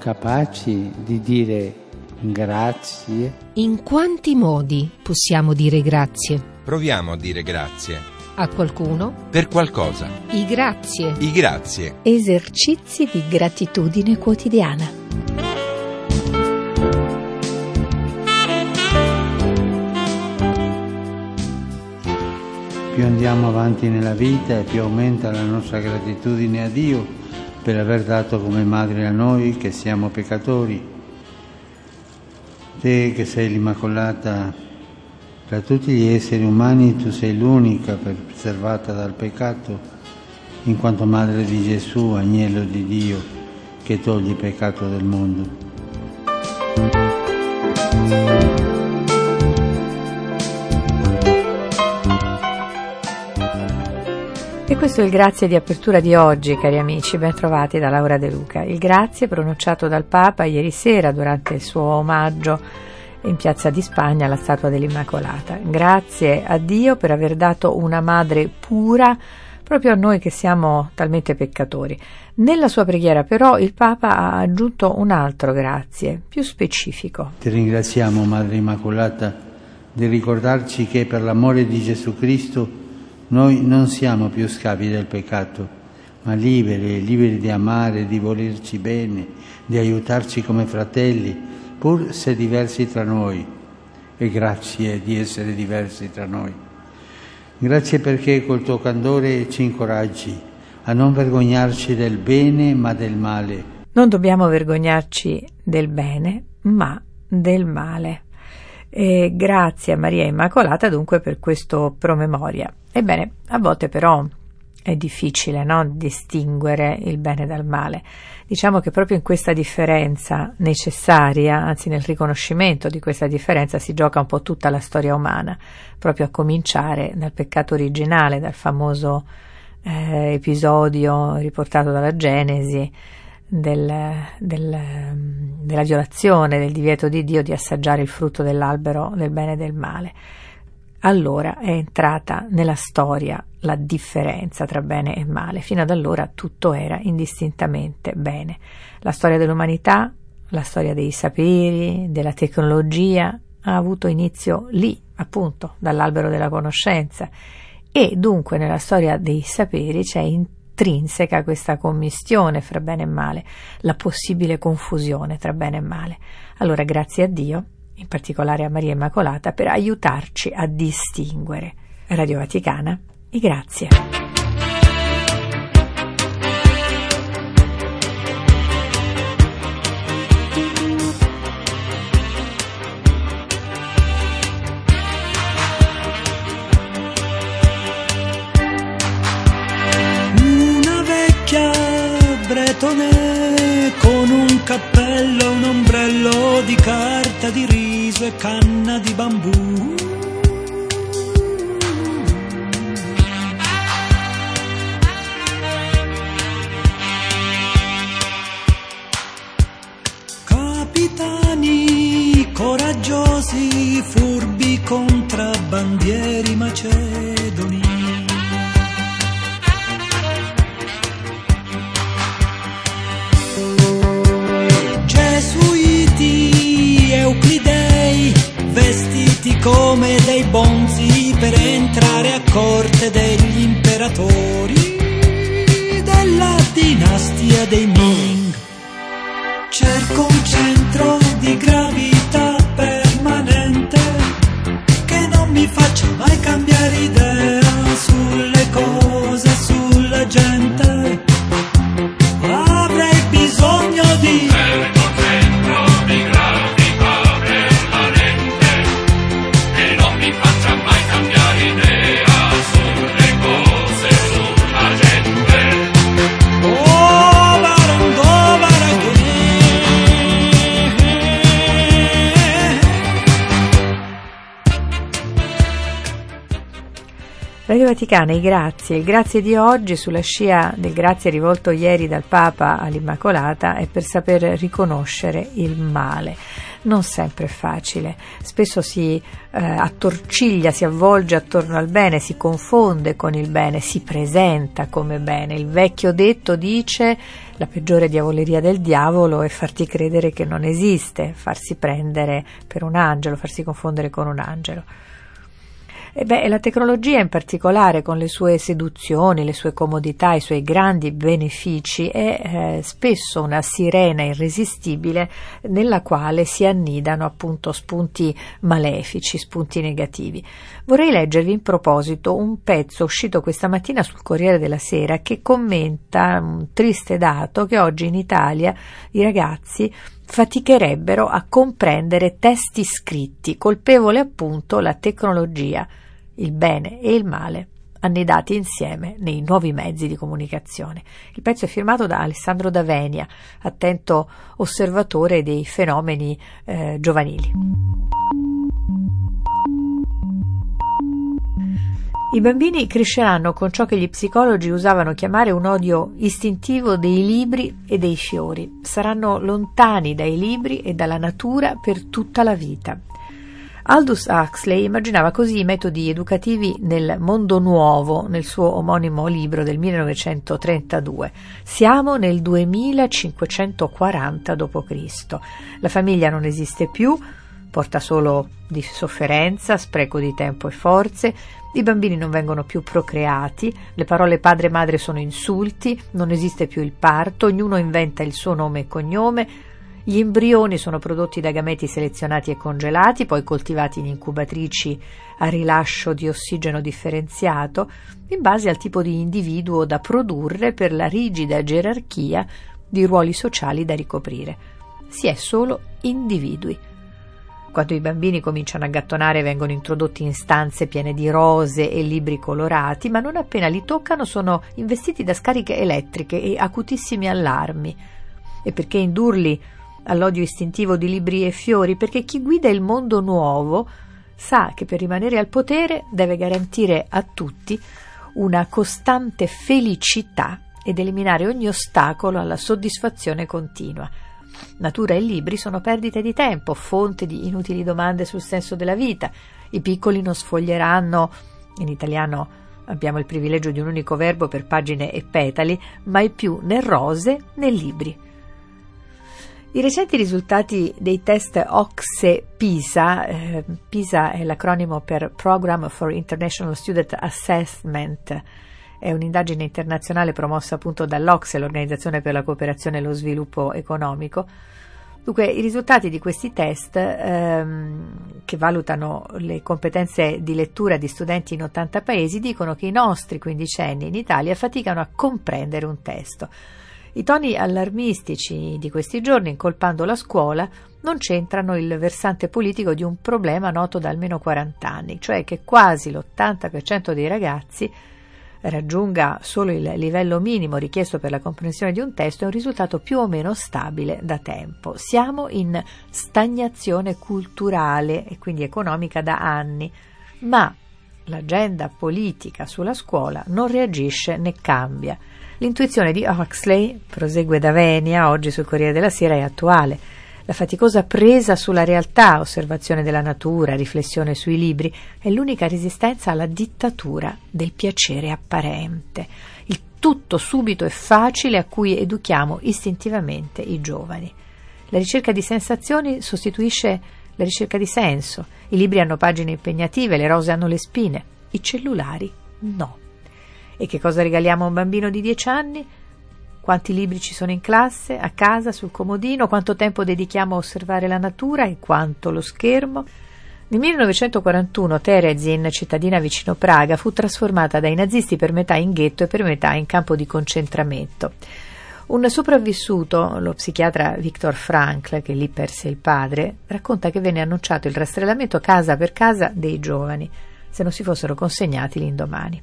Capaci di dire grazie? In quanti modi possiamo dire grazie? Proviamo a dire grazie. A qualcuno? Per qualcosa. I grazie. I grazie. Esercizi di gratitudine quotidiana. Più andiamo avanti nella vita e più aumenta la nostra gratitudine a Dio per aver dato come madre a noi che siamo peccatori. Te che sei l'Immacolata, tra tutti gli esseri umani tu sei l'unica preservata dal peccato, in quanto madre di Gesù, agnello di Dio, che toglie il peccato del mondo. Questo è il grazie di apertura di oggi, cari amici, ben trovati da Laura De Luca. Il grazie pronunciato dal Papa ieri sera durante il suo omaggio in Piazza di Spagna alla Statua dell'Immacolata. Grazie a Dio per aver dato una madre pura proprio a noi che siamo talmente peccatori. Nella sua preghiera però il Papa ha aggiunto un altro grazie, più specifico. Ti ringraziamo, Madre Immacolata, di ricordarci che per l'amore di Gesù Cristo noi non siamo più scavi del peccato, ma liberi, liberi di amare, di volerci bene, di aiutarci come fratelli, pur se diversi tra noi. E grazie di essere diversi tra noi. Grazie perché col tuo candore ci incoraggi a non vergognarci del bene ma del male. Non dobbiamo vergognarci del bene, ma del male. E grazie a Maria Immacolata dunque per questo promemoria. Ebbene, a volte però è difficile no? distinguere il bene dal male. Diciamo che proprio in questa differenza necessaria, anzi nel riconoscimento di questa differenza, si gioca un po' tutta la storia umana, proprio a cominciare dal peccato originale, dal famoso eh, episodio riportato dalla Genesi del, del, della violazione, del divieto di Dio di assaggiare il frutto dell'albero del bene e del male. Allora è entrata nella storia la differenza tra bene e male. Fino ad allora tutto era indistintamente bene. La storia dell'umanità, la storia dei saperi, della tecnologia ha avuto inizio lì, appunto, dall'albero della conoscenza. E dunque nella storia dei saperi c'è intrinseca questa commistione fra bene e male, la possibile confusione tra bene e male. Allora, grazie a Dio, in particolare a Maria Immacolata, per aiutarci a distinguere. Radio Vaticana e grazie. Una vecchia con un cappello un ombrello di carta di riso e canna di bambù. Capitani coraggiosi, furbi contrabbandieri macedoni. Come dei bonzi per entrare a corte degli imperatori della dinastia dei Ming. Cerco un centro di gravità Vaticana, i grazie. Il grazie di oggi, sulla scia del grazie rivolto ieri dal Papa all'Immacolata, è per saper riconoscere il male. Non sempre è facile, spesso si eh, attorciglia, si avvolge attorno al bene, si confonde con il bene, si presenta come bene. Il vecchio detto dice La peggiore diavoleria del diavolo è farti credere che non esiste, farsi prendere per un angelo, farsi confondere con un angelo. E beh, la tecnologia in particolare, con le sue seduzioni, le sue comodità, i suoi grandi benefici, è eh, spesso una sirena irresistibile nella quale si annidano appunto spunti malefici, spunti negativi. Vorrei leggervi in proposito un pezzo uscito questa mattina sul Corriere della Sera che commenta un triste dato che oggi in Italia i ragazzi faticherebbero a comprendere testi scritti, colpevole appunto la tecnologia il bene e il male annidati insieme nei nuovi mezzi di comunicazione. Il pezzo è firmato da Alessandro Davenia, attento osservatore dei fenomeni eh, giovanili. I bambini cresceranno con ciò che gli psicologi usavano chiamare un odio istintivo dei libri e dei fiori. Saranno lontani dai libri e dalla natura per tutta la vita. Aldous Huxley immaginava così i metodi educativi nel mondo nuovo nel suo omonimo libro del 1932. Siamo nel 2540 d.C. La famiglia non esiste più, porta solo di sofferenza, spreco di tempo e forze, i bambini non vengono più procreati, le parole padre e madre sono insulti, non esiste più il parto, ognuno inventa il suo nome e cognome, gli embrioni sono prodotti da gameti selezionati e congelati, poi coltivati in incubatrici a rilascio di ossigeno differenziato, in base al tipo di individuo da produrre per la rigida gerarchia di ruoli sociali da ricoprire. Si è solo individui. Quando i bambini cominciano a gattonare vengono introdotti in stanze piene di rose e libri colorati, ma non appena li toccano sono investiti da scariche elettriche e acutissimi allarmi. E perché indurli all'odio istintivo di libri e fiori, perché chi guida il mondo nuovo sa che per rimanere al potere deve garantire a tutti una costante felicità ed eliminare ogni ostacolo alla soddisfazione continua. Natura e libri sono perdite di tempo, fonte di inutili domande sul senso della vita. I piccoli non sfoglieranno, in italiano abbiamo il privilegio di un unico verbo per pagine e petali, mai più né rose né libri. I recenti risultati dei test OXE-PISA, eh, PISA è l'acronimo per Program for International Student Assessment, è un'indagine internazionale promossa appunto dall'OXE, l'Organizzazione per la cooperazione e lo sviluppo economico. Dunque, i risultati di questi test, ehm, che valutano le competenze di lettura di studenti in 80 paesi, dicono che i nostri quindicenni in Italia faticano a comprendere un testo. I toni allarmistici di questi giorni, incolpando la scuola, non c'entrano il versante politico di un problema noto da almeno 40 anni, cioè che quasi l'80% dei ragazzi raggiunga solo il livello minimo richiesto per la comprensione di un testo è un risultato più o meno stabile da tempo. Siamo in stagnazione culturale e quindi economica da anni, ma l'agenda politica sulla scuola non reagisce né cambia. L'intuizione di Huxley, prosegue da Venia, oggi sul Corriere della Sera, è attuale. La faticosa presa sulla realtà, osservazione della natura, riflessione sui libri, è l'unica resistenza alla dittatura del piacere apparente, il tutto subito e facile a cui educhiamo istintivamente i giovani. La ricerca di sensazioni sostituisce la ricerca di senso. I libri hanno pagine impegnative, le rose hanno le spine, i cellulari no. E che cosa regaliamo a un bambino di 10 anni? Quanti libri ci sono in classe, a casa, sul comodino, quanto tempo dedichiamo a osservare la natura e quanto lo schermo? Nel 1941 Terezin, cittadina vicino Praga, fu trasformata dai nazisti per metà in ghetto e per metà in campo di concentramento. Un sopravvissuto, lo psichiatra Viktor Frankl, che lì perse il padre, racconta che venne annunciato il rastrellamento casa per casa dei giovani, se non si fossero consegnati l'indomani.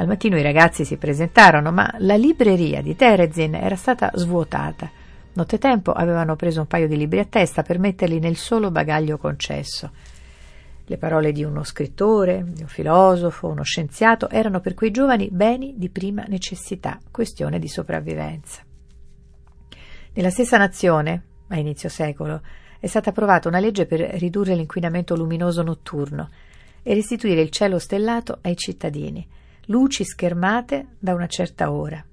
Al mattino i ragazzi si presentarono, ma la libreria di Terezin era stata svuotata. Nottetempo avevano preso un paio di libri a testa per metterli nel solo bagaglio concesso. Le parole di uno scrittore, di un filosofo, uno scienziato erano per quei giovani beni di prima necessità, questione di sopravvivenza. Nella stessa nazione, a inizio secolo, è stata approvata una legge per ridurre l'inquinamento luminoso notturno e restituire il cielo stellato ai cittadini luci schermate da una certa ora.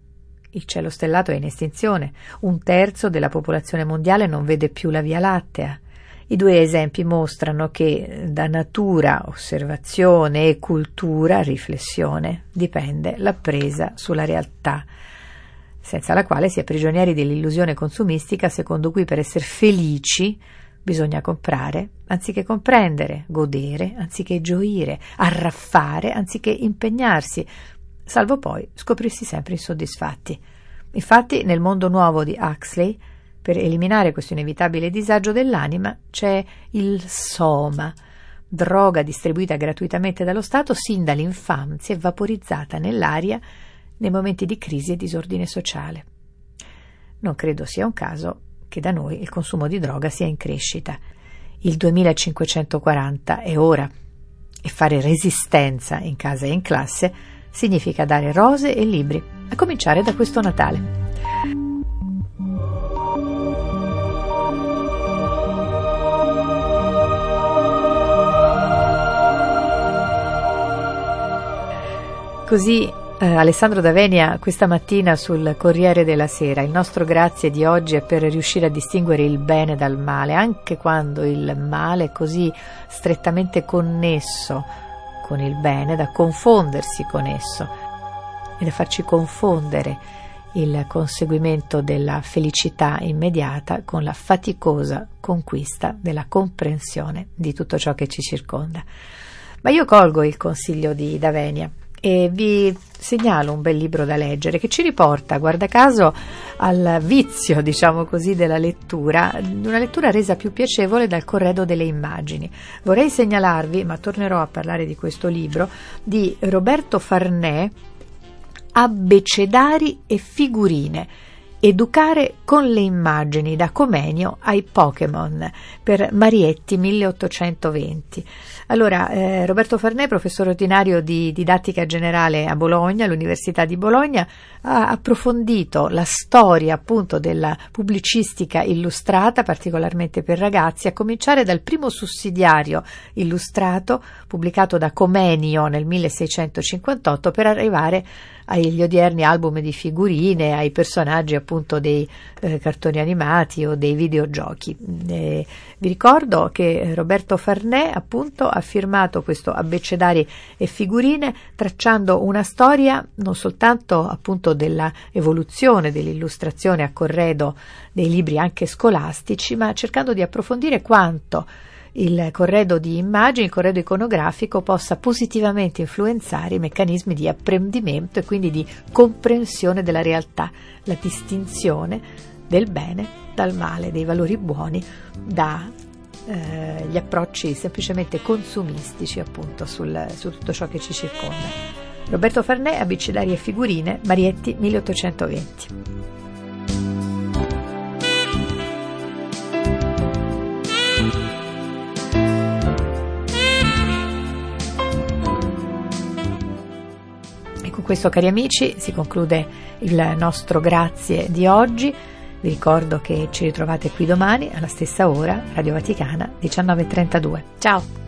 Il cielo stellato è in estinzione, un terzo della popolazione mondiale non vede più la Via Lattea. I due esempi mostrano che da natura, osservazione e cultura, riflessione, dipende la presa sulla realtà, senza la quale si è prigionieri dell'illusione consumistica secondo cui per essere felici bisogna comprare anziché comprendere, godere anziché gioire, arraffare anziché impegnarsi, salvo poi scoprirsi sempre insoddisfatti. Infatti, nel mondo nuovo di Huxley, per eliminare questo inevitabile disagio dell'anima, c'è il soma, droga distribuita gratuitamente dallo Stato sin dall'infanzia e vaporizzata nell'aria nei momenti di crisi e disordine sociale. Non credo sia un caso che da noi il consumo di droga sia in crescita. Il 2540 è ora e fare resistenza in casa e in classe significa dare rose e libri, a cominciare da questo Natale. Così eh, Alessandro Davenia questa mattina sul Corriere della Sera. Il nostro grazie di oggi è per riuscire a distinguere il bene dal male, anche quando il male è così strettamente connesso con il bene da confondersi con esso e da farci confondere il conseguimento della felicità immediata con la faticosa conquista della comprensione di tutto ciò che ci circonda. Ma io colgo il consiglio di Davenia e vi segnalo un bel libro da leggere che ci riporta, guarda caso, al vizio, diciamo così, della lettura, una lettura resa più piacevole dal corredo delle immagini. Vorrei segnalarvi, ma tornerò a parlare di questo libro, di Roberto Farnè, Abbecedari e figurine. Educare con le immagini da Comenio ai Pokémon per Marietti 1820. Allora, eh, Roberto Farnè, professore ordinario di didattica generale a Bologna, all'Università di Bologna, ha approfondito la storia appunto della pubblicistica illustrata, particolarmente per ragazzi, a cominciare dal primo sussidiario illustrato pubblicato da Comenio nel 1658 per arrivare agli odierni album di figurine, ai personaggi appunto dei eh, cartoni animati o dei videogiochi. Eh, vi ricordo che Roberto Farnè appunto ha firmato questo abbecedari e figurine tracciando una storia non soltanto appunto della evoluzione dell'illustrazione a corredo dei libri anche scolastici, ma cercando di approfondire quanto il corredo di immagini, il corredo iconografico possa positivamente influenzare i meccanismi di apprendimento e quindi di comprensione della realtà, la distinzione del bene dal male, dei valori buoni dagli eh, approcci semplicemente consumistici appunto sul, su tutto ciò che ci circonda. Roberto Farnè, Abecedarie e figurine, Marietti 1820. Questo, cari amici, si conclude il nostro grazie di oggi. Vi ricordo che ci ritrovate qui domani alla stessa ora, Radio Vaticana 19.32. Ciao!